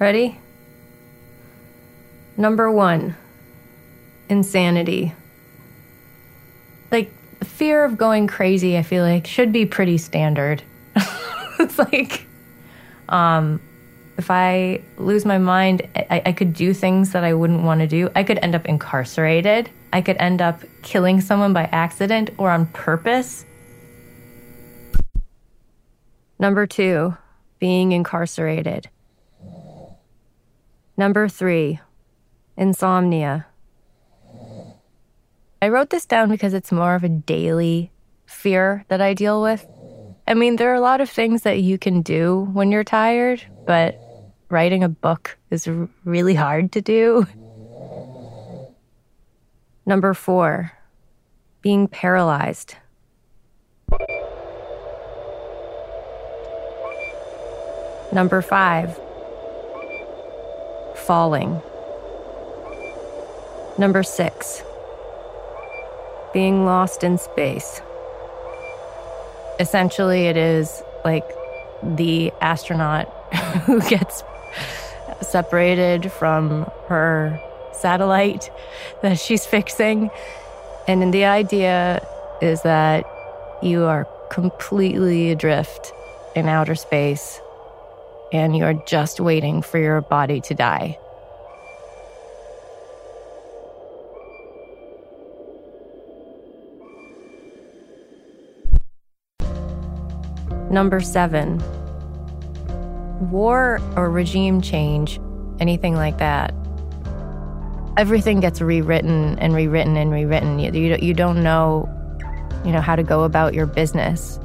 Ready? Number one insanity. Like, fear of going crazy, I feel like, should be pretty standard. it's like, um, if I lose my mind, I, I could do things that I wouldn't want to do. I could end up incarcerated. I could end up killing someone by accident or on purpose. Number two, being incarcerated. Number three, insomnia. I wrote this down because it's more of a daily fear that I deal with. I mean, there are a lot of things that you can do when you're tired, but writing a book is r- really hard to do. Number four, being paralyzed. Number five, falling. Number six, being lost in space. Essentially, it is like the astronaut who gets separated from her satellite that she's fixing. And the idea is that you are completely adrift in outer space and you're just waiting for your body to die. Number seven, war or regime change, anything like that. Everything gets rewritten and rewritten and rewritten. You, you, you don't know, you know, how to go about your business.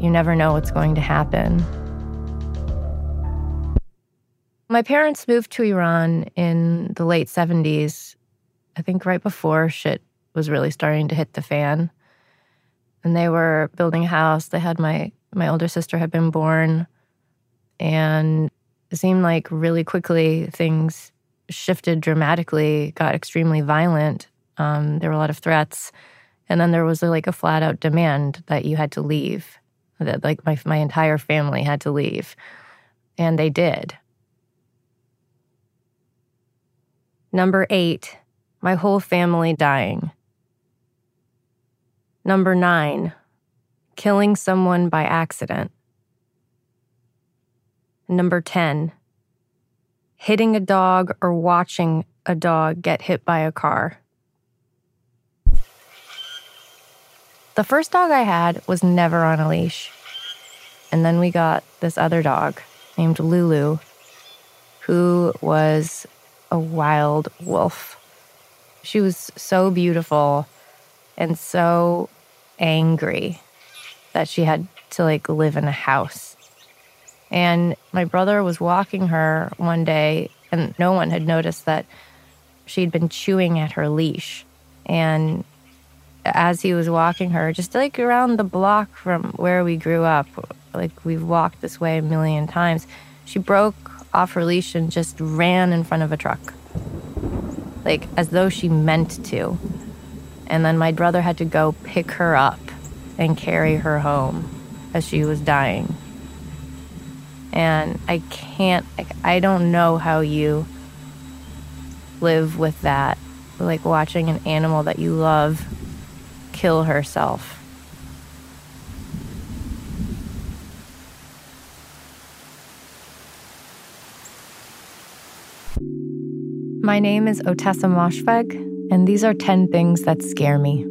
You never know what's going to happen. My parents moved to Iran in the late 70s, I think right before shit was really starting to hit the fan. And they were building a house. They had my my older sister had been born and it seemed like really quickly things shifted dramatically, got extremely violent. Um, there were a lot of threats. And then there was a, like a flat out demand that you had to leave, that like my, my entire family had to leave. And they did. Number eight, my whole family dying. Number nine, killing someone by accident. Number 10, hitting a dog or watching a dog get hit by a car. The first dog I had was never on a leash. And then we got this other dog named Lulu, who was a wild wolf. She was so beautiful and so angry that she had to like live in a house. And my brother was walking her one day, and no one had noticed that she'd been chewing at her leash. And as he was walking her, just like around the block from where we grew up, like we've walked this way a million times, she broke off her leash and just ran in front of a truck, like as though she meant to. And then my brother had to go pick her up and carry her home as she was dying. And I can't, I don't know how you live with that like watching an animal that you love kill herself. My name is Ottessa Moshfegh, and these are 10 things that scare me.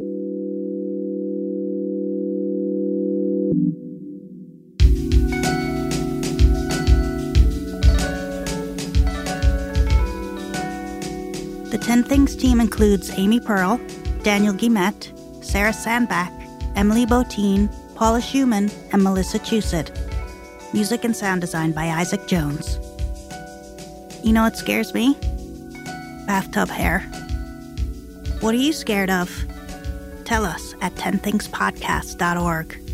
The 10 Things team includes Amy Pearl, Daniel Guillemette, Sarah Sandbach, Emily Botein, Paula Szuchman, and Melissa Chusett. Music and sound design by Isaac Jones. You know what scares me? Bathtub hair. What are you scared of? Tell us at 10thingspodcast.org.